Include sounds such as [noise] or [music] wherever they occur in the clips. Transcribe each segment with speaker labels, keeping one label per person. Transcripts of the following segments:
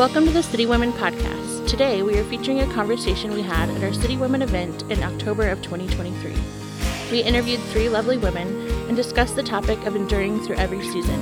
Speaker 1: Welcome to the City Women Podcast. Today we are featuring a conversation we had at our City Women event in October of 2023. We interviewed three lovely women and discussed the topic of enduring through every season.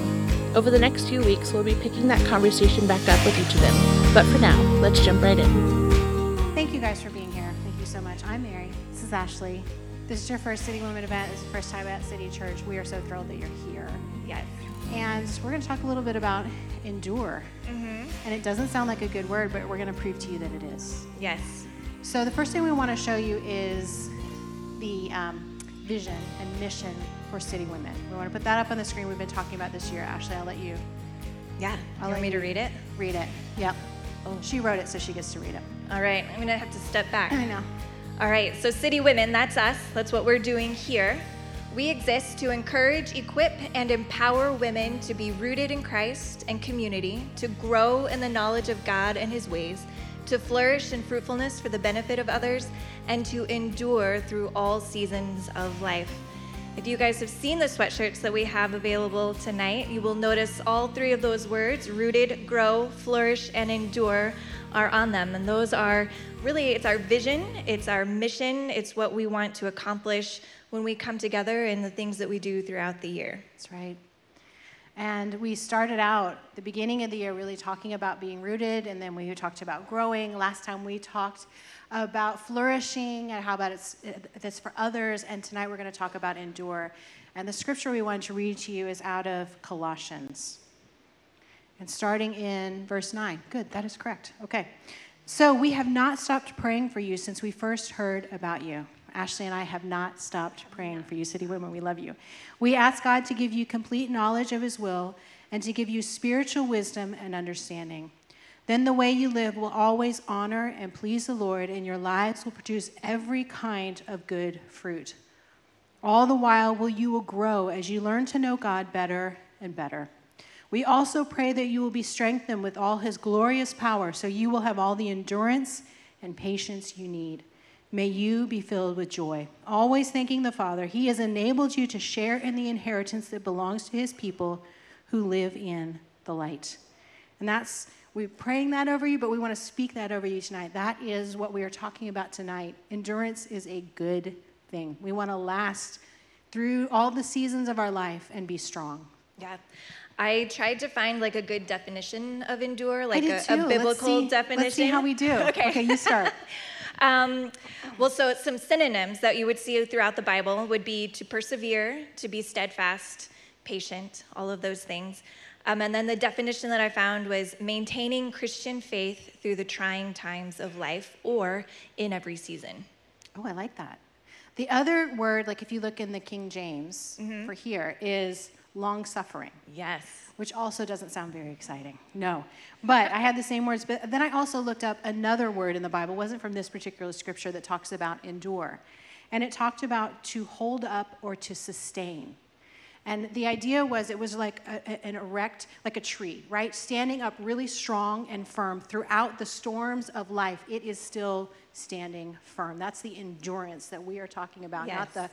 Speaker 1: Over the next few weeks, we'll be picking that conversation back up with each of them. But for now, let's jump right in.
Speaker 2: Thank you guys for being here. Thank you so much. I'm Mary. This is Ashley. This is your first City Women event. This is the first time at City Church. We are so thrilled that you're here.
Speaker 3: Yes.
Speaker 2: And we're going to talk a little bit about endure.
Speaker 3: Mm-hmm.
Speaker 2: And it doesn't sound like a good word, but we're going to prove to you that it is.
Speaker 3: Yes.
Speaker 2: So, the first thing we want to show you is the um, vision and mission for City Women. We want to put that up on the screen. We've been talking about this year. Ashley, I'll let you
Speaker 3: Yeah.
Speaker 2: I'll
Speaker 3: you
Speaker 2: let
Speaker 3: want me to read it?
Speaker 2: read it. Yep.
Speaker 3: Oh.
Speaker 2: She wrote it, so she gets to read it.
Speaker 3: All right. I'm gonna have to step back.
Speaker 2: I know.
Speaker 3: All right. So, City Women, that's us. That's what we're doing here. We exist to encourage, equip, and empower women to be rooted in Christ and community, to grow in the knowledge of God and His ways, to flourish in fruitfulness for the benefit of others, and to endure through all seasons of life. If you guys have seen the sweatshirts that we have available tonight, you will notice all three of those words rooted, grow, flourish, and endure are on them. And those are really, it's our vision, it's our mission, it's what we want to accomplish when we come together and the things that we do throughout the year.
Speaker 2: That's right. And we started out the beginning of the year really talking about being rooted, and then we talked about growing. Last time we talked about flourishing and how about it's that's for others. And tonight we're going to talk about endure. And the scripture we wanted to read to you is out of Colossians. And starting in verse 9. Good, that is correct. Okay. So we have not stopped praying for you since we first heard about you. Ashley and I have not stopped praying for you, City Women. We love you. We ask God to give you complete knowledge of His will and to give you spiritual wisdom and understanding. Then the way you live will always honor and please the Lord, and your lives will produce every kind of good fruit. All the while, will you will grow as you learn to know God better and better. We also pray that you will be strengthened with all his glorious power, so you will have all the endurance and patience you need. May you be filled with joy, always thanking the Father. He has enabled you to share in the inheritance that belongs to his people who live in the light. And that's, we're praying that over you, but we want to speak that over you tonight. That is what we are talking about tonight. Endurance is a good thing. We want to last through all the seasons of our life and be strong.
Speaker 3: Yeah. I tried to find like a good definition of endure, like a, a
Speaker 2: Let's
Speaker 3: biblical
Speaker 2: see-
Speaker 3: definition.
Speaker 2: Let's see how we do. [laughs]
Speaker 3: Okay.
Speaker 2: Okay, you start. [laughs]
Speaker 3: Um, well, so some synonyms that you would see throughout the Bible would be to persevere, to be steadfast, patient, all of those things. Um, and then the definition that I found was maintaining Christian faith through the trying times of life or in every season.
Speaker 2: Oh, I like that. The other word, like if you look in the King James
Speaker 3: Mm-hmm.
Speaker 2: for here, is long suffering,
Speaker 3: Yes.
Speaker 2: which also doesn't sound very exciting. No. But I had the same words. But then I also looked up another word in the Bible, it wasn't from this particular scripture, that talks about endure. And it talked about to hold up or to sustain. And the idea was it was like a, an erect, like a tree, right? Standing up really strong and firm throughout the storms of life. It is still standing firm. That's the endurance that we are talking about, not the,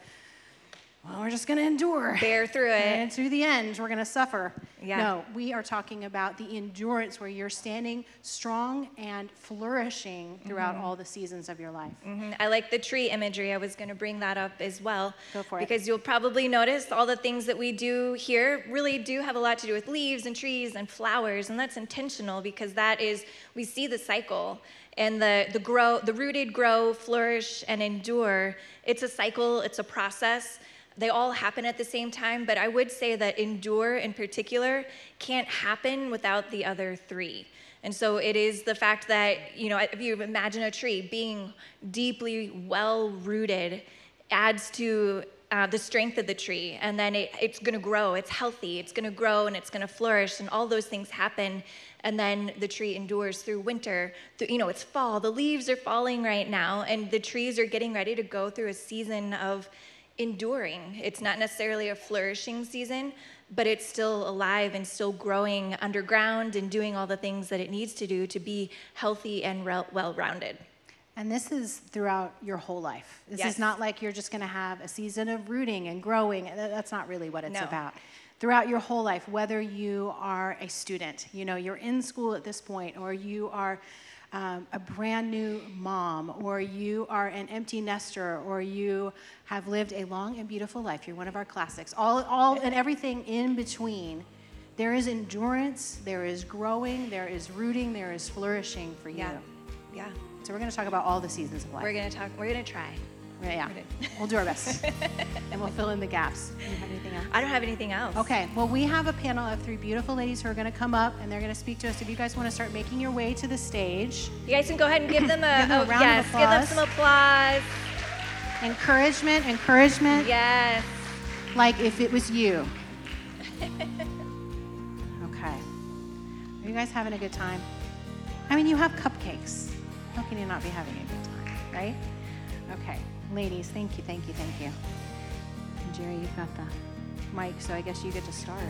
Speaker 2: well, we're just going to endure.
Speaker 3: Bear through it.
Speaker 2: And to the end, we're going to suffer.
Speaker 3: Yeah.
Speaker 2: No, we are talking about the endurance where you're standing strong and flourishing throughout
Speaker 3: Mm-hmm.
Speaker 2: all the seasons of your life.
Speaker 3: Mhm. I like the tree imagery. I was going to bring that up as well.
Speaker 2: Go for it.
Speaker 3: Because you'll probably notice all the things that we do here really do have a lot to do with leaves and trees and flowers, and that's intentional because that is we see the cycle and the the grow, the rooted grow, flourish, and endure. It's a cycle. It's a process. They all happen at the same time, but I would say that endure in particular can't happen without the other three. And so it is the fact that, you know, if you imagine a tree being deeply well rooted adds to uh, the strength of the tree. And then it, it's going to grow, it's healthy, it's going to grow and it's going to flourish, and all those things happen. And then the tree endures through winter. Through, you know, it's fall, the leaves are falling right now, and the trees are getting ready to go through a season of enduring. It's not necessarily a flourishing season, but it's still alive and still growing underground and doing all the things that it needs to do to be healthy and well rounded.
Speaker 2: And this is throughout your whole life. This
Speaker 3: Yes.
Speaker 2: is not like you're just going to have a season of rooting and growing. That's not really what it's
Speaker 3: No.
Speaker 2: about. throughout your whole life, whether you are a student, you know, you're in school at this point, or you are um, a brand new mom, or you are an empty nester, or you have lived a long and beautiful life. You're one of our classics. All, all and everything in between. There is endurance, there is growing, there is rooting, there is flourishing for you.
Speaker 3: Yeah. Yeah.
Speaker 2: So we're going to talk about all the seasons of life.
Speaker 3: We're going to talk, we're going to try.
Speaker 2: Yeah, [laughs] we'll do our best, [laughs] and we'll fill in the gaps. Do you have anything else?
Speaker 3: I don't have anything else.
Speaker 2: Okay, well, we have a panel of three beautiful ladies who are going to come up and they're going to speak to us. If you guys want to start making your way to the stage,
Speaker 3: You guys can go ahead and give them a,
Speaker 2: Give them a
Speaker 3: oh,
Speaker 2: round of
Speaker 3: yes, give them some applause.
Speaker 2: encouragement, encouragement,
Speaker 3: Yes.
Speaker 2: like if it was you. [laughs] Okay. Are you guys having a good time? I mean, you have cupcakes. How can you not be having a good time, right? Okay, ladies, thank you, thank you, thank you. And Jerry, you've got the mic, so I guess you get to start.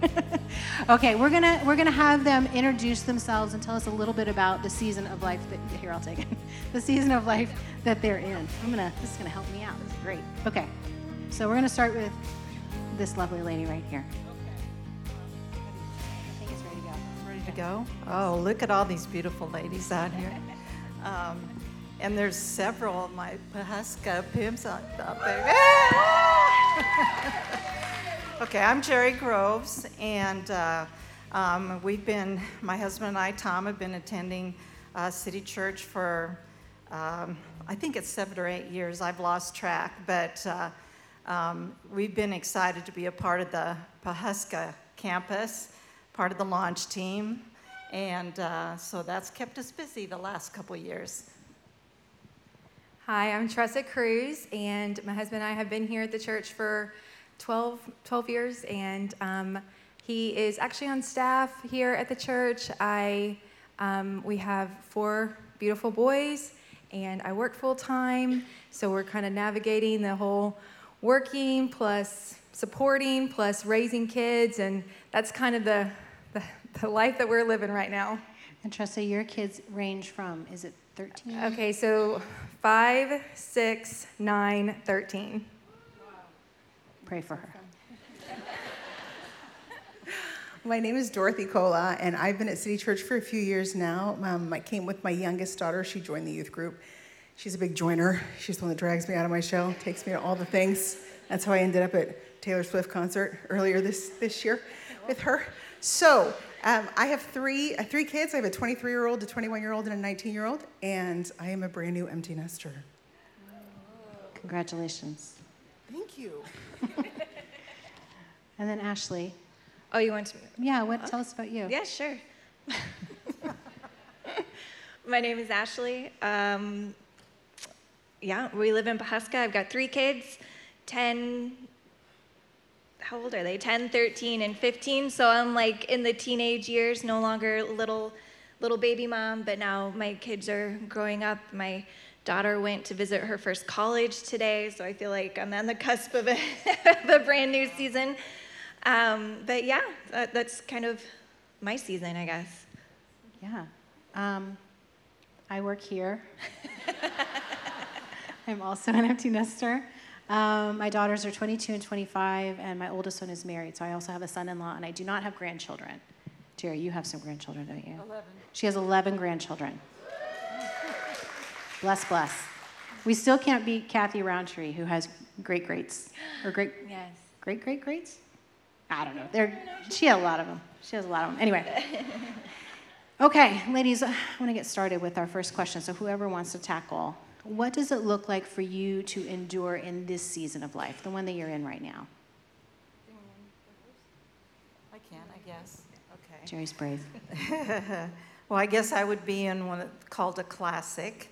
Speaker 2: [laughs] okay, we're gonna we're gonna have them introduce themselves and tell us a little bit about the season of life that here I'll take it. [laughs] the season of life that they're in. I'm gonna this is gonna help me out. This is great. Okay, so we're gonna start with this lovely lady right here. I think it's ready to go.
Speaker 4: Ready to go? Oh, look at all these beautiful ladies out here. Um, and there's several of my Pawhuska pimps out, out there. [laughs] [laughs] okay, I'm Jerry Groves, and uh, um, we've been, my husband and I, Tom, have been attending uh, City Church for, um, I think it's seven or eight years. I've lost track, but uh, um, we've been excited to be a part of the Pawhuska campus, part of the launch team, and uh, so that's kept us busy the last couple years.
Speaker 5: Hi, I'm Tressa Cruz, and my husband and I have been here at the church for 12, 12 years, and um, he is actually on staff here at the church. I, um, we have four beautiful boys, and I work full time, so we're kind of navigating the whole working plus supporting plus raising kids, and that's kind of the, the, the life that we're living right now.
Speaker 2: And Tressa, your kids range from is it 13?
Speaker 5: Okay, so five, six, nine, 13.
Speaker 2: Pray for her. [laughs]
Speaker 6: My name is Dorothy Cola, and I've been at City Church for a few years now. Um, I came with my youngest daughter. She joined the youth group. She's a big joiner. She's the one that drags me out of my shell, takes me to all the things. That's how I ended up at Taylor Swift concert earlier this, this year with her. So um, I have three, uh, three kids. I have a 23-year-old, a 21-year-old, and a 19-year-old, and I am a brand new empty nester.
Speaker 2: Congratulations.
Speaker 6: Thank you. [laughs]
Speaker 2: And then Ashley.
Speaker 3: Oh, you want to?
Speaker 2: Yeah, what? Tell us about you.
Speaker 3: Yeah, sure. [laughs] My name is Ashley. Um, yeah, we live in Pawhuska. I've got three kids 10, how old are they? 10, 13, and 15. So I'm like in the teenage years, no longer little, little baby mom, but now my kids are growing up. My daughter went to visit her first college today, so I feel like I'm on the cusp of a, [laughs] of a brand new season. Um, but yeah, that, that's kind of my season, I guess.
Speaker 2: Yeah. Um, I work here. [laughs] I'm also an empty nester. Um, my daughters are 22 and 25, and my oldest one is married. So I also have a son-in-law, and I do not have grandchildren. Jerry, you have some grandchildren, don't you? 11. She has 11 grandchildren. bless, bless. We still can't beat Kathy Roundtree, who has great greats or great [gasps]
Speaker 3: Yes.
Speaker 2: great great greats. I don't know. They're, she had a lot of them. She has a lot of them. Anyway. [laughs] Okay, ladies, I want to get started with our first question. So, whoever wants to tackle, what does it look like for you to endure in this season of life, the one that you're in right now?
Speaker 4: I can, I guess. Okay.
Speaker 2: Jerry's brave. [laughs]
Speaker 4: well, I guess I would be in one called a classic,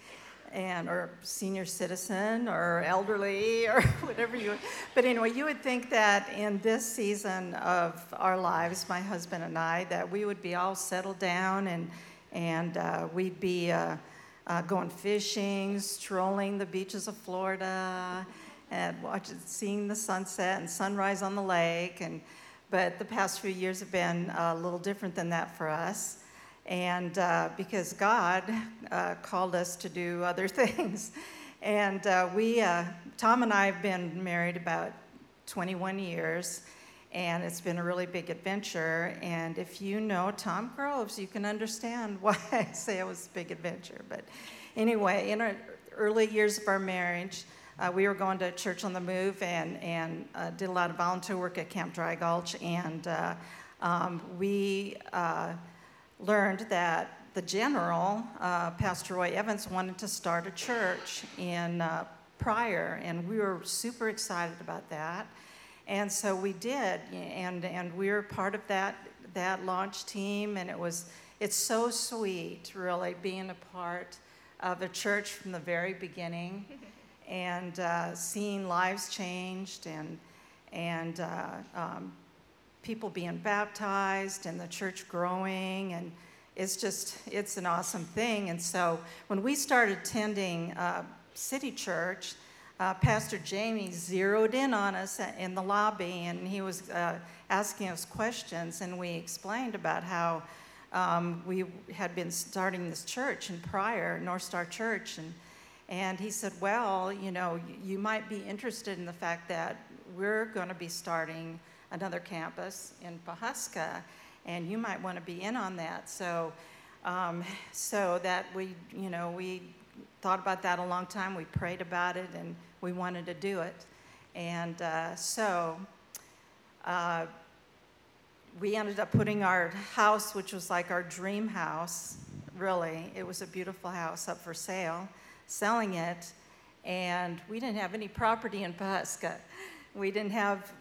Speaker 4: and or senior citizen or elderly [laughs] or whatever you. But anyway, you would think that in this season of our lives, my husband and I, that we would be all settled down and and uh, we'd be. Uh, uh, going fishing, strolling the beaches of Florida, and watching, seeing the sunset and sunrise on the lake. And but the past few years have been a little different than that for us, and uh, because God uh, called us to do other [laughs] things, and uh, we, uh, Tom and I have been married about 21 years, and it's been a really big adventure. And if you know Tom Groves, you can understand [laughs] why I say it was a big adventure. But anyway, in our early years of our marriage, uh, we were going to church on the move and, and uh, did a lot of volunteer work at Camp Dry Gulch. And uh, um, we uh, learned that the general, uh, Pastor Roy Evans, wanted to start a church in uh, Pryor, and we were super excited about that. And so we did, and, and we were part of that, that launch team, and it was, it's so sweet, really, being a part of a church from the very beginning [laughs] and uh, seeing lives changed and, and uh, um, people being baptized and the church growing and it's just it's an awesome thing. And so when we started attending uh, city church uh, pastor jamie zeroed in on us in the lobby and he was uh, asking us questions and we explained about how um, we had been starting this church in Pryor north star church and and he said well you know you might be interested in the fact that we're going to be starting another campus in Pawhuska, and you might want to be in on that. So, um, so that we, you know, we thought about that a long time. We prayed about it, and we wanted to do it. And uh, so, uh, we ended up putting our house, which was like our dream house, really. It was a beautiful house up for sale, selling it, and we didn't have any property in Pawhuska. We didn't have,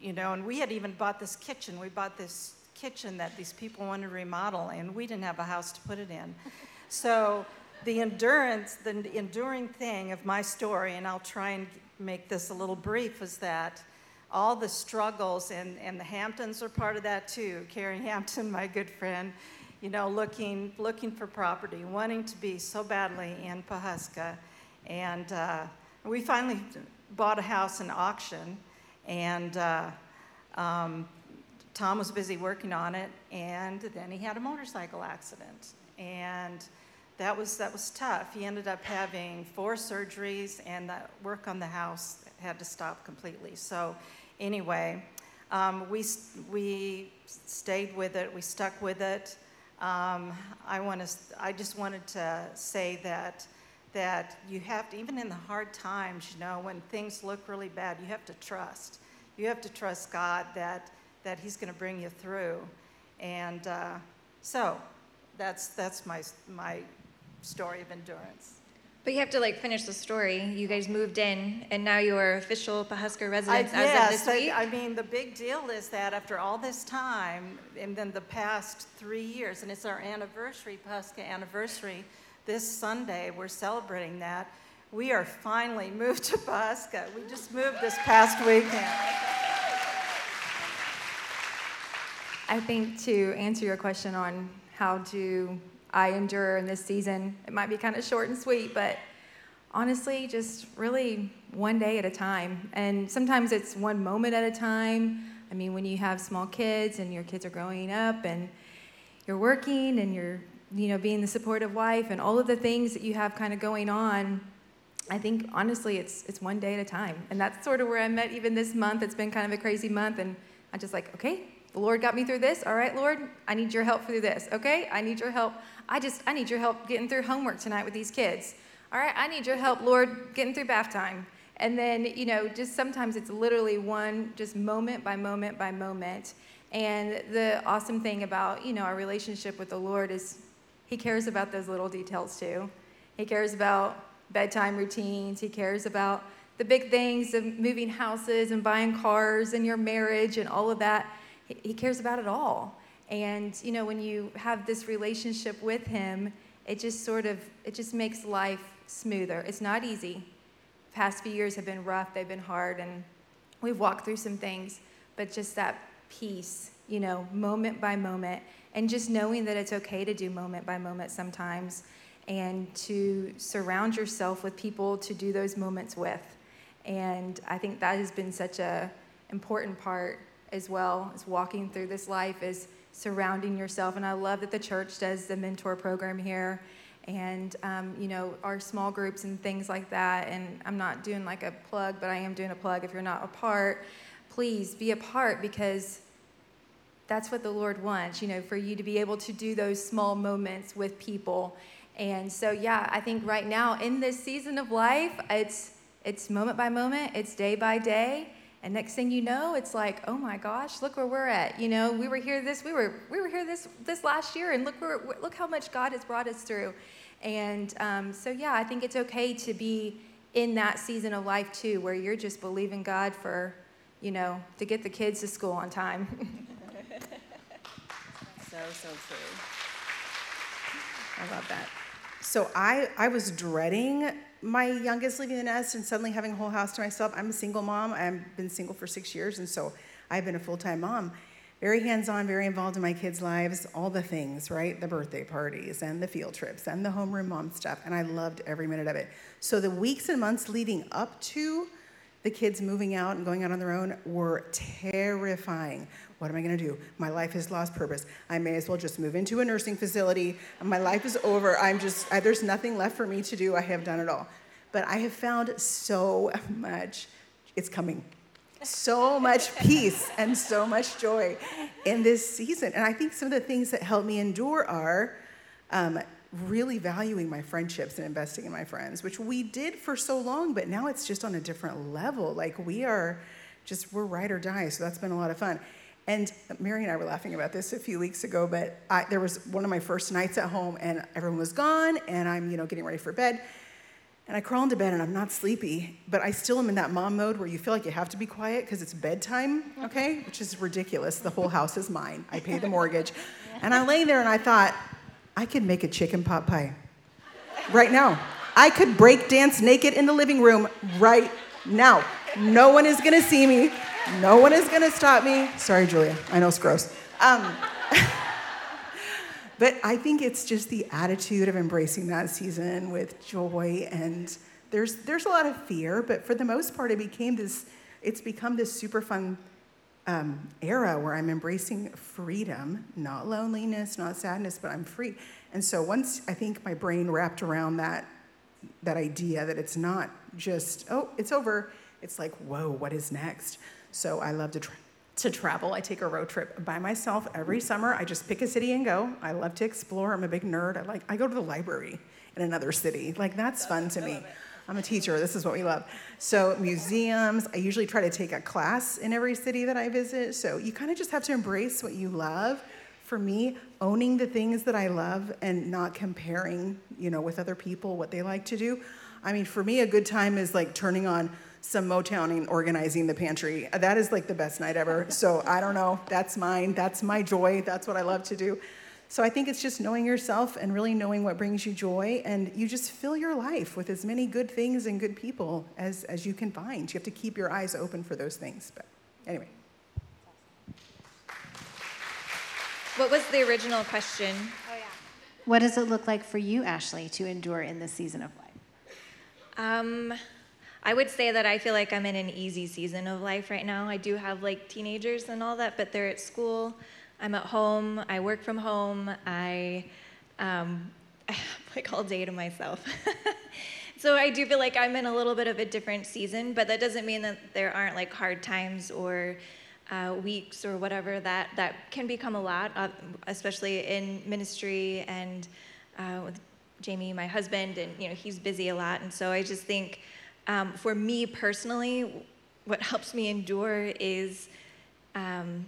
Speaker 4: you know, and we had even bought this kitchen. We bought this kitchen that these people wanted to remodel, and we didn't have a house to put it in. So the endurance, the enduring thing of my story, and I'll try and make this a little brief, was that all the struggles, and, and the Hamptons are part of that too. Carrie Hampton, my good friend, you know, looking, looking for property, wanting to be so badly in Pawhuska. And uh, we finally bought a house in auction, and uh, um, Tom was busy working on it, and then he had a motorcycle accident, and that was that was tough. He ended up having four surgeries, and the work on the house had to stop completely. So, anyway, um, we we stayed with it. We stuck with it. Um, I want to. I just wanted to say that that you have to, even in the hard times, you know, when things look really bad, you have to trust. You have to trust God that, that He's going to bring you through. And uh, so that's, that's my, my story of endurance.
Speaker 3: But you have to like finish the story. You guys moved in, and now you are official Pawhuska residents
Speaker 4: I,
Speaker 3: as
Speaker 4: yes,
Speaker 3: of this week.
Speaker 4: I, I mean, the big deal is that after all this time, and then the past three years, and it's our anniversary, Pawhuska anniversary, this Sunday, we're celebrating that. We are finally moved to Pawhuska. We just moved this past weekend.
Speaker 5: I think to answer your question on how do I endure in this season, it might be kind of short and sweet, but honestly, just really one day at a time. And sometimes it's one moment at a time. I mean, when you have small kids and your kids are growing up and you're working and you're you know, being the supportive wife and all of the things that you have kind of going on, I think honestly it's it's one day at a time. And that's sort of where I met even this month. It's been kind of a crazy month and I'm just like, okay, the Lord got me through this. All right, Lord, I need your help through this. Okay? I need your help. I just I need your help getting through homework tonight with these kids. All right, I need your help, Lord, getting through bath time. And then, you know, just sometimes it's literally one just moment by moment by moment. And the awesome thing about, you know, our relationship with the Lord is he cares about those little details too. He cares about bedtime routines. He cares about the big things of moving houses and buying cars and your marriage and all of that. He cares about it all. And you know, when you have this relationship with him, it just sort of it just makes life smoother. It's not easy. Past few years have been rough, they've been hard and we've walked through some things, but just that peace, you know, moment by moment and just knowing that it's okay to do moment by moment sometimes and to surround yourself with people to do those moments with and i think that has been such a important part as well as walking through this life is surrounding yourself. And i love that the church does the mentor program here. And um, you know our small groups and things like that. And i'm not doing like a plug but i am doing a plug. If you're not a part please be a part because that's what the Lord wants, you know, for you to be able to do those small moments with people. And so, yeah, I think right now in this season of life, it's it's moment by moment, it's day by day, and next thing you know, it's like, oh my gosh, look where we're at. You know, we were here this, we were we were here this this last year, and look where look how much God has brought us through. And um, so, yeah, I think it's okay to be in that season of life too, where you're just believing God for, you know, to get the kids to school on time. [laughs]
Speaker 6: so so true. I love that. So I, I was dreading my youngest leaving the nest and suddenly having a whole house to myself. I'm a single mom. I've been single for six years, and so I've been a full time mom. Very hands on, very involved in my kids' lives, all the things, right? The birthday parties and the field trips and the homeroom mom stuff. And I loved every minute of it. So the weeks and months leading up to the kids moving out and going out on their own were terrifying. What am I going to do? My life has lost purpose. I may as well just move into a nursing facility. My life is over. I'm just, I, there's nothing left for me to do. I have done it all. But I have found so much, it's coming, so much [laughs] peace and so much joy in this season. And I think some of the things that help me endure are um, really valuing my friendships and investing in my friends, which we did for so long, but now it's just on a different level. Like we are just, we're ride or die. So that's been a lot of fun. And Mary and I were laughing about this a few weeks ago, but I, there was one of my first nights at home and everyone was gone and I'm, you know, getting ready for bed. And I crawl into bed and I'm not sleepy, but I still am in that mom mode where you feel like you have to be quiet because it's bedtime, okay? [laughs] Which is ridiculous. The whole house is mine. I pay the mortgage. And I lay there and I thought, I could make a chicken pot pie right now. I could break dance naked in the living room right now. No one is gonna see me. No one is gonna stop me. Sorry, Julia. I know it's gross. Um, [laughs] but I think it's just the attitude of embracing that season with joy and there's there's a lot of fear, but for the most part, it became this. It's become this super fun um, era where I'm embracing freedom, not loneliness, not sadness, but I'm free. And so once I think my brain wrapped around that that idea that it's not just oh it's over, it's like whoa what is next? So I love to tra- to travel. I take a road trip by myself every mm. summer. I just pick a city and go. I love to explore. I'm a big nerd. I like I go to the library in another city. Like that's fun to me. I'm a teacher. This is what we love. So museums. I usually try to take a class in every city that I visit. So you kind of just have to embrace what you love. For me, owning the things that I love and not comparing, you know, with other people what they like to do. I mean, for me, a good time is like turning on some Motowning, organizing the pantry. That is like the best night ever. So I don't know. That's mine. That's my joy. That's what I love to do. So I think it's just knowing yourself and really knowing what brings you joy, and you just fill your life with as many good things and good people as, as you can find. You have to keep your eyes open for those things. But anyway.
Speaker 3: What was the original question?
Speaker 2: Oh, yeah. What does it look like for you, Ashley, to endure in this season of life?
Speaker 3: Um, I would say that I feel like I'm in an easy season of life right now. I do have like teenagers and all that, but they're at school. I'm at home. I work from home. I, um, [laughs] I have like all day to myself. [laughs] so I do feel like I'm in a little bit of a different season, but that doesn't mean that there aren't like hard times or uh, weeks or whatever that that can become a lot, uh, especially in ministry and uh, with Jamie, my husband, and you know he's busy a lot, and so I just think um, for me personally, what helps me endure is um,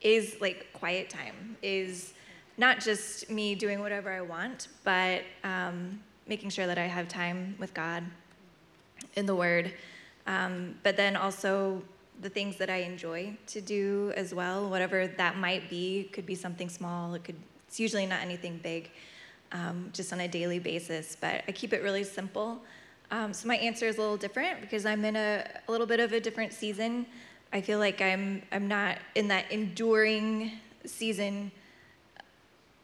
Speaker 3: is like quiet time. Is not just me doing whatever I want, but um, making sure that I have time with God in the Word. Um, but then also the things that I enjoy to do as well, whatever that might be, could be something small. It could. It's usually not anything big, um, just on a daily basis. But I keep it really simple. Um, so my answer is a little different because I'm in a, a, little bit of a different season. I feel like I'm I'm not in that enduring season,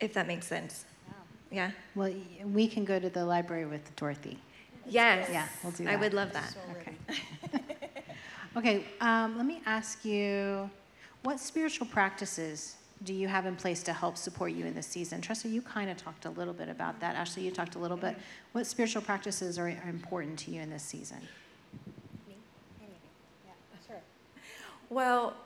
Speaker 3: if that makes sense. Wow. Yeah.
Speaker 2: Well, we can go to the library with Dorothy.
Speaker 3: Yes.
Speaker 2: Yeah, we'll do that.
Speaker 3: I would love that.
Speaker 2: So okay. [laughs] okay. Um, let me ask you, what spiritual practices do you have in place to help support you in this season? Tressa, you kind of talked a little bit about that. Ashley, you talked a little bit. What spiritual practices are, are important to you in this season? Me? Anything? Yeah, sure.
Speaker 5: Well, [laughs]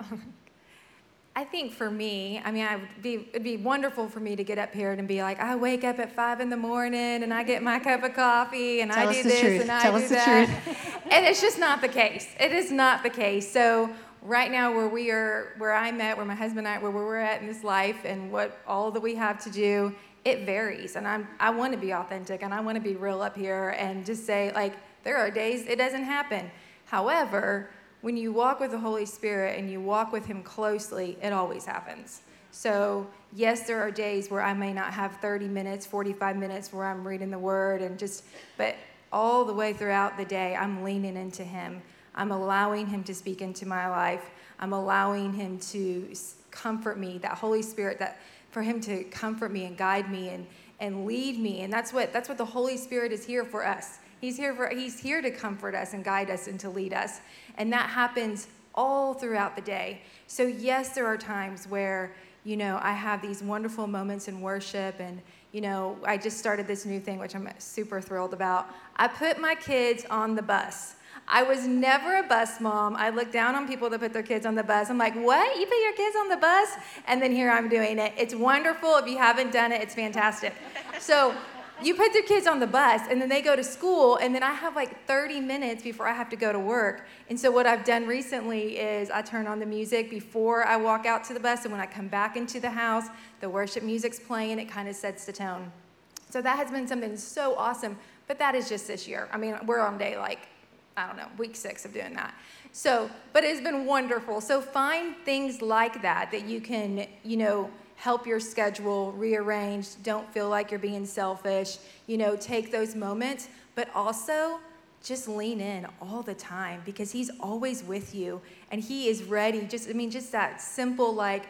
Speaker 5: I think for me, I mean, I would be, it'd be wonderful for me to get up here and be like, I wake up at five in the morning and I get my cup of coffee and
Speaker 2: Tell
Speaker 5: I do this
Speaker 2: truth.
Speaker 5: and I
Speaker 2: Tell
Speaker 5: do
Speaker 2: us the
Speaker 5: that.
Speaker 2: truth. [laughs]
Speaker 5: and it's just not the case. It is not the case. So right now, where we are, where I met, where my husband and I, where we're at in this life, and what all that we have to do, it varies. And I'm, I want to be authentic and I want to be real up here and just say like, there are days it doesn't happen. However, when you walk with the Holy Spirit and you walk with Him closely, it always happens. So, yes, there are days where I may not have 30 minutes, 45 minutes where I'm reading the Word and just, but all the way throughout the day, I'm leaning into Him. I'm allowing Him to speak into my life. I'm allowing Him to comfort me, that Holy Spirit, that for Him to comfort me and guide me and, and lead me. And that's what, that's what the Holy Spirit is here for us. He's here, for, he's here to comfort us and guide us and to lead us. And that happens all throughout the day. So, yes, there are times where, you know, I have these wonderful moments in worship. And, you know, I just started this new thing, which I'm super thrilled about. I put my kids on the bus. I was never a bus mom. I look down on people that put their kids on the bus. I'm like, what? You put your kids on the bus? And then here I'm doing it. It's wonderful. If you haven't done it, it's fantastic. So, you put their kids on the bus and then they go to school and then i have like 30 minutes before i have to go to work and so what i've done recently is i turn on the music before i walk out to the bus and when i come back into the house the worship music's playing it kind of sets the tone so that has been something so awesome but that is just this year i mean we're on day like i don't know week six of doing that. So but it's been wonderful. So find things like that that you can you know help your schedule rearrange don't feel like you're being selfish. You know take those moments but also just lean in all the time because he's always with you and he is ready. Just i mean just that simple like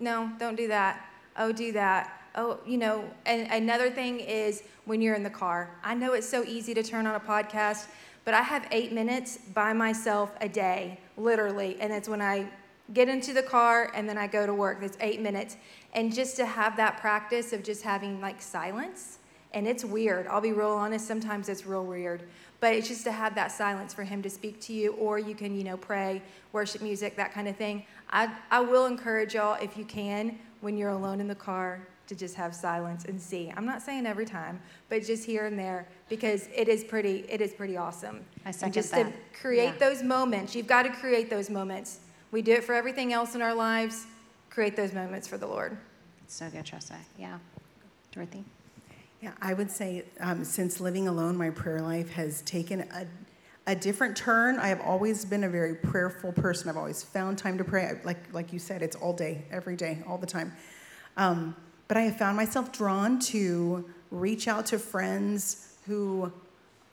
Speaker 5: no don't do that. Oh do that. Oh you know and another thing is when you're in the car. I know it's so easy to turn on a podcast but i have eight minutes by myself a day literally and it's when i get into the car and then I go to work. That's eight minutes. And just to have that practice of just having like silence, and it's weird. I'll be real honest, sometimes it's real weird. But it's just to have that silence for him to speak to you, or you can, you know, pray, worship music, that kind of thing. I, I will encourage y'all, if you can, when you're alone in the car, to just have silence and see. I'm not saying every time, but just here and there because it is pretty it is pretty awesome.
Speaker 2: I
Speaker 5: And
Speaker 2: second
Speaker 5: just
Speaker 2: that.
Speaker 5: to create
Speaker 2: Yeah.
Speaker 5: those moments. You've got to create those moments. We do it for everything else in our lives. Create those moments for the Lord.
Speaker 2: It's so good, Tressa. Yeah. Dorothy?
Speaker 6: Yeah, I would say um, since living alone, my prayer life has taken a, a different turn. I have always been a very prayerful person. I've always found time to pray. I, like, like you said, it's all day, every day, all the time. Um, but I have found myself drawn to reach out to friends who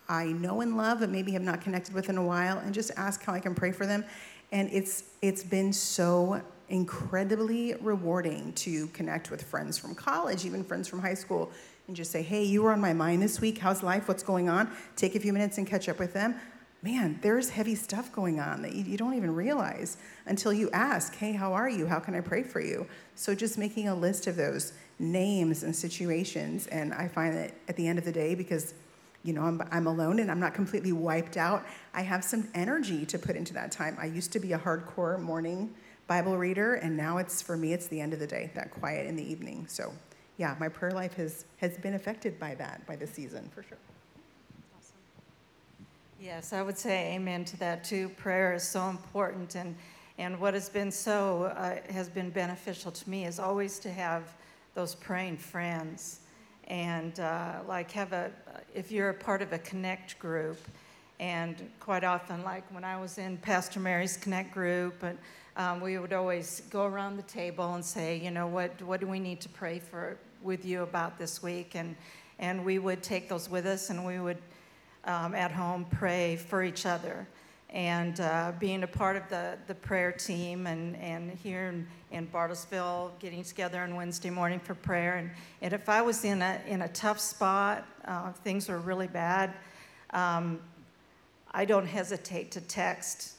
Speaker 6: I know and love, but maybe have not connected with in a while, and just ask how I can pray for them. And it's it's been so incredibly rewarding to connect with friends from college, even friends from high school, and just say, "Hey, you were on my mind this week. How's life? What's going on?" Take a few minutes and catch up with them. Man, there's heavy stuff going on that you, you don't even realize until you ask, "Hey, how are you? How can I pray for you?" So just making a list of those names and situations, and I find that at the end of the day, because you know, I'm, I'm alone and I'm not completely wiped out. I have some energy to put into that time. I used to be a hardcore morning Bible reader, and now it's for me, it's the end of the day, that quiet in the evening. So, yeah, my prayer life has, has been affected by that, by the season, for sure.
Speaker 4: Yes, I would say amen to that too. Prayer is so important, and and what has been so uh, has been beneficial to me is always to have those praying friends, and uh, like have a if you're a part of a connect group, and quite often like when I was in Pastor Mary's connect group, and um, we would always go around the table and say, you know, what what do we need to pray for with you about this week, and and we would take those with us, and we would um, at home pray for each other. And uh, being a part of the, the prayer team and, and here in, in Bartlesville, getting together on Wednesday morning for prayer. And, and if I was in a, in a tough spot, uh, things were really bad, um, I don't hesitate to text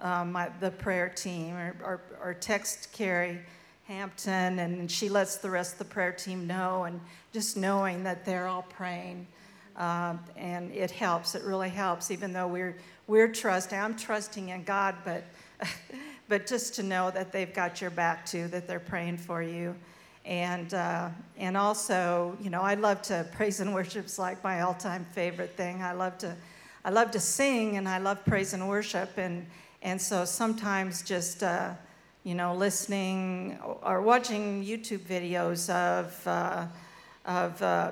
Speaker 4: um, my, the prayer team or, or, or text Carrie Hampton, and she lets the rest of the prayer team know, and just knowing that they're all praying. Uh, and it helps. It really helps, even though we're we're trusting. I'm trusting in God, but [laughs] but just to know that they've got your back too, that they're praying for you. And, uh, and also, you know, I love to praise and worship's like my all-time favorite thing. I love to, I love to sing and I love praise and worship. And, and so sometimes just, uh, you know, listening or watching YouTube videos of, uh, of uh,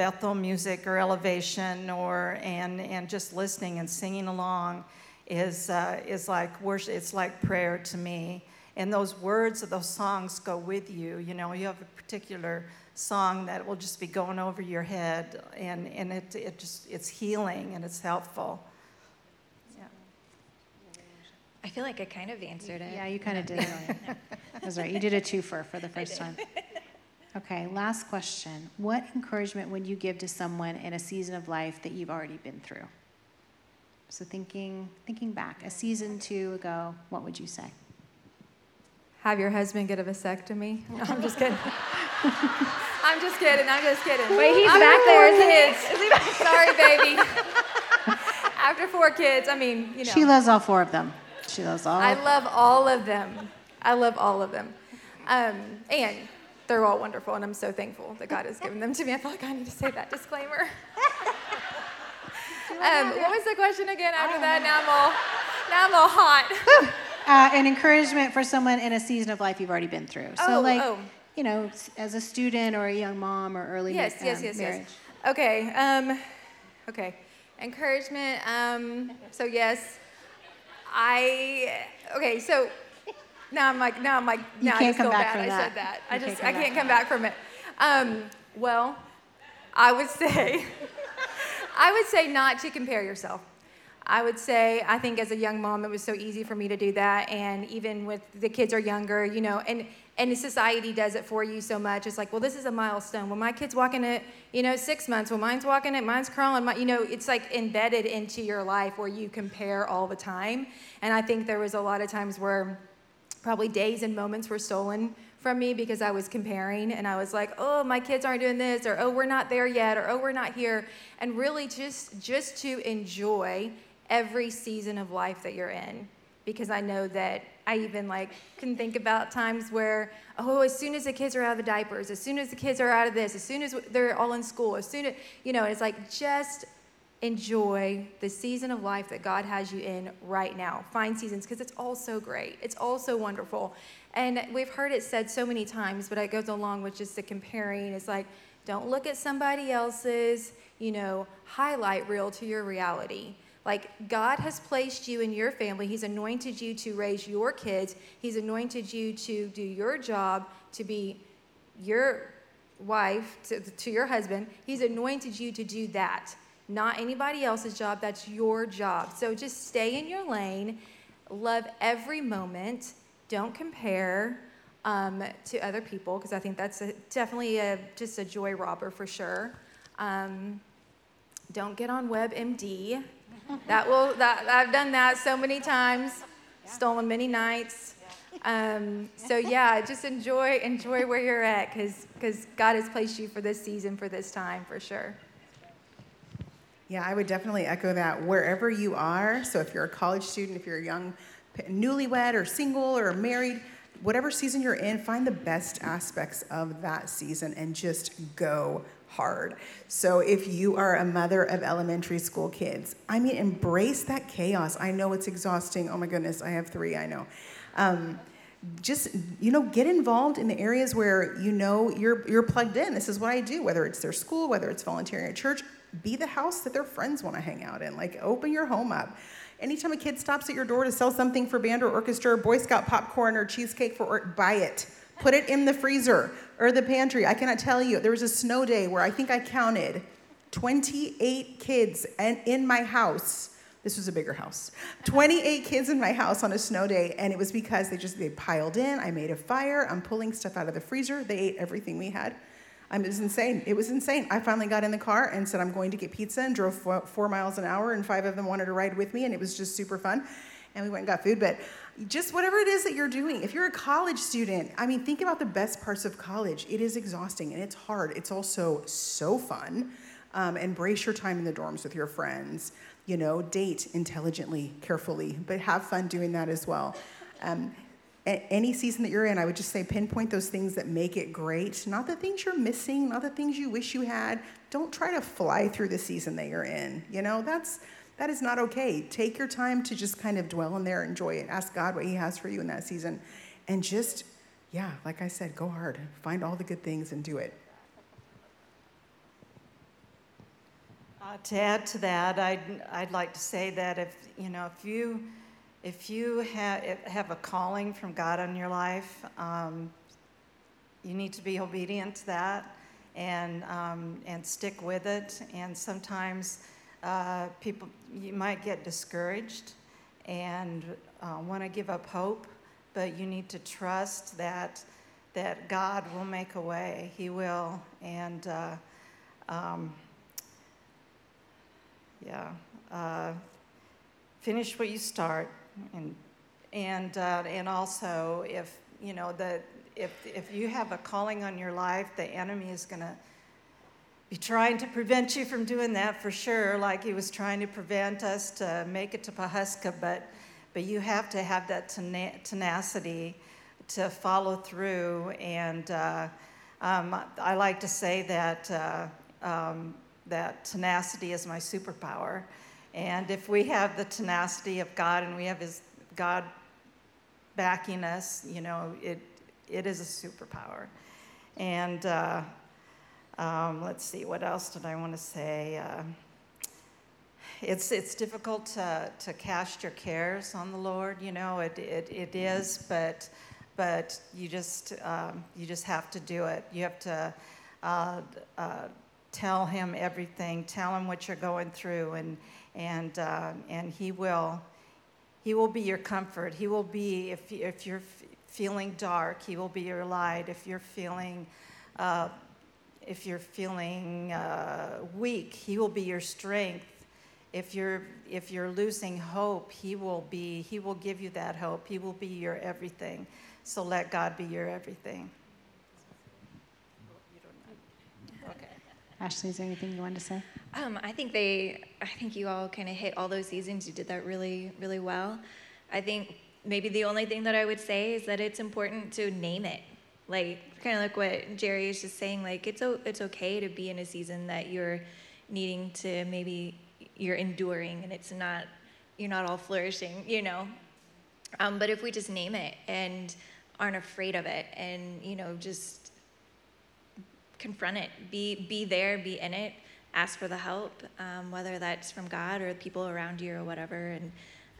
Speaker 4: Bethel music or elevation or, and, and just listening and singing along is, uh, is like worship, it's like prayer to me and those words of those songs go with you. You know, you have a particular song that will just be going over your head, and, and it, it just, it's healing and it's helpful.
Speaker 3: Yeah. I feel like I kind of answered it.
Speaker 2: Yeah, you kind of did. [laughs] That's right. You did a twofer for the first time. Okay, last question. What encouragement would you give to someone in a season of life that you've already been through? So thinking thinking back, a season two ago, what would you say?
Speaker 5: have your husband get a vasectomy. [laughs] No, I'm just kidding. [laughs] I'm just kidding. I'm just kidding.
Speaker 3: Wait, he's
Speaker 5: After
Speaker 3: back there,
Speaker 5: kids. Is he? Sorry, baby. [laughs] After four kids, I mean, you know.
Speaker 2: She loves all four of them. She loves all.
Speaker 5: I love all of them. I love all of them. Um, and they're all wonderful, and I'm so thankful that God has given them to me. I feel like I need to say that disclaimer. [laughs] um, what was the question again after that? Now I'm all, now I'm all hot. [laughs]
Speaker 2: uh, an encouragement for someone in a season of life you've already been through. So,
Speaker 5: Oh,
Speaker 2: like,
Speaker 5: oh.
Speaker 2: you know, as a student or a young mom or early
Speaker 5: yes,
Speaker 2: ma-
Speaker 5: yes,
Speaker 2: um,
Speaker 5: yes,
Speaker 2: marriage.
Speaker 5: yes. Okay. Um, okay. Encouragement. Um, so yes, I. Okay. So now I'm like now I'm like now I
Speaker 2: can't
Speaker 5: just
Speaker 2: come
Speaker 5: feel bad. I
Speaker 2: that.
Speaker 5: said that.
Speaker 2: You
Speaker 5: I just I can't come back from it. Um, well, I would [laughs] say I would say not to compare yourself. I would say, I think as a young mom, it was so easy for me to do that. And even with the kids are younger, you know, and, and society does it for you so much. It's like, well, this is a milestone. When my kid's walking at, you know, six months, when mine's walking at, mine's crawling, my, you know, it's like embedded into your life where you compare all the time. And I think there was a lot of times where probably days and moments were stolen from me because I was comparing and I was like, "Oh, my kids aren't doing this," or "Oh, we're not there yet," or "Oh, we're not here." And really just just to enjoy every season of life that you're in because I know that I even like can think about times where oh as soon as the kids are out of the diapers as soon as the kids are out of this as soon as they're all in school as soon as you know it's like just enjoy the season of life that God has you in right now. Find seasons because it's all so great. It's all so wonderful. And we've heard it said so many times, but it goes along with just the comparing. It's like, don't look at somebody else's, you know, highlight reel to your reality. Like, God has placed you in your family. He's anointed you to raise your kids. He's anointed you to do your job, to be your wife, to, to your husband. He's anointed you to do that not anybody else's job. That's your job. So just stay in your lane, love every moment, don't compare um, to other people because I think that's a, definitely a, just a joy robber for sure. Um, don't get on WebMD. That will. That I've done that so many times, stolen many nights. Um, so yeah, just enjoy enjoy where you're at because because God has placed you for this season for this time for sure.
Speaker 6: Yeah, I would definitely echo that wherever you are. So if you're a college student, if you're a young newlywed or single or married, whatever season you're in, find the best aspects of that season and just go hard. So if you are a mother of elementary school kids, I mean, embrace that chaos. I know it's exhausting. Oh my goodness, I have three, I know. Um, just you know get involved in the areas where you know you're you're plugged in this is what i do whether it's their school whether it's volunteering at church be the house that their friends want to hang out in like open your home up. Anytime a kid stops at your door to sell something for band or orchestra or boy scout popcorn or cheesecake for or buy it. Put it in the freezer or the pantry. I cannot tell you there was a snow day where i think i counted 28 kids and in my house. This was a bigger house. 28 kids in my house on a snow day and it was because they just they piled in i made a fire i'm pulling stuff out of the freezer they ate everything we had I mean, it was insane. It was insane. I finally got in the car and said, I'm going to get pizza and drove four, four, miles an hour, and five of them wanted to ride with me, and it was just super fun. And we went and got food. But just whatever it is that you're doing, if you're a college student, I mean, think about the best parts of college. It is exhausting and it's hard. It's also so fun. Um, embrace your time in the dorms with your friends. You know, date intelligently, carefully, but have fun doing that as well. Um, any season that you're in, I would just say pinpoint those things that make it great, not the things you're missing, not the things you wish you had. Don't try to fly through the season that you're in. You know, that's that is not okay. Take your time to just kind of dwell in there, enjoy it, ask God what He has for you in that season, and just, yeah, like I said, go hard. Find all the good things and do it.
Speaker 4: Uh, to add to that, I'd, I'd like to say that if you know if you if you ha- have a calling from God on your life, um, you need to be obedient to that and um, and stick with it. And sometimes uh, people, you might get discouraged and uh, want to give up hope, but you need to trust that that God will make a way. He will, and uh, um, yeah, uh, finish what you start, and and uh, and also if you know that if if you have a calling on your life, the enemy is going to be trying to prevent you from doing that for sure, like he was trying to prevent us to make it to Pawhuska, but, but you have to have that tenacity to follow through. And uh, um, I like to say that, uh, um, that tenacity is my superpower. And if we have the tenacity of God and we have his God backing us, you know, it, it is a superpower. And uh, um, let's see, what else did I want to say? Uh, it's, it's difficult to, to cast your cares on the Lord, you know, it, it, it is, but, but you, just, um, you just have to do it. You have to uh, uh, tell Him everything, tell Him what you're going through, and, and, uh, and He will. He will be your comfort. He will be, if, if you're feeling dark, He will be your light. If you're feeling uh, if you're feeling uh, weak, He will be your strength. If you're, if you're losing hope, he will, be, he will give you that hope. He will be your everything. So let God be your everything.
Speaker 2: Okay. Ashley, is there anything you wanted to say?
Speaker 3: Um, I think they, I think you all kind of hit all those seasons. You did that really, really well. I think maybe the only thing that I would say is that it's important to name it. Like kind of like what Jerry is just saying. Like it's it's okay to be in a season that you're needing to maybe you're enduring and it's not you're not all flourishing, you know. Um, but if we just name it and aren't afraid of it and you know just confront it, be be there, be in it, ask for the help, um, whether that's from God or people around you or whatever. And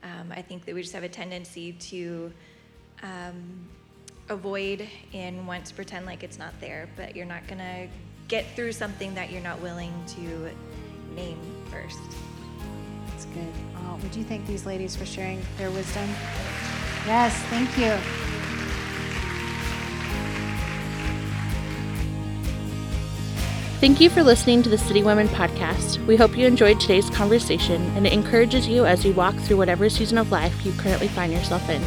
Speaker 3: um, I think that we just have a tendency to um, avoid and want to pretend like it's not there, but you're not going to get through something that you're not willing to name first.
Speaker 2: That's good. Would you thank these ladies for sharing their wisdom? Yes, thank you.
Speaker 1: Thank you for listening to the City Women podcast. We hope you enjoyed today's conversation and it encourages you as you walk through whatever season of life you currently find yourself in.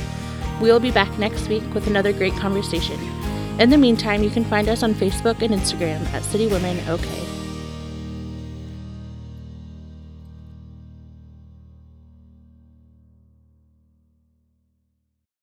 Speaker 1: We will be back next week with another great conversation. In the meantime, you can find us on Facebook and Instagram at City Women OK.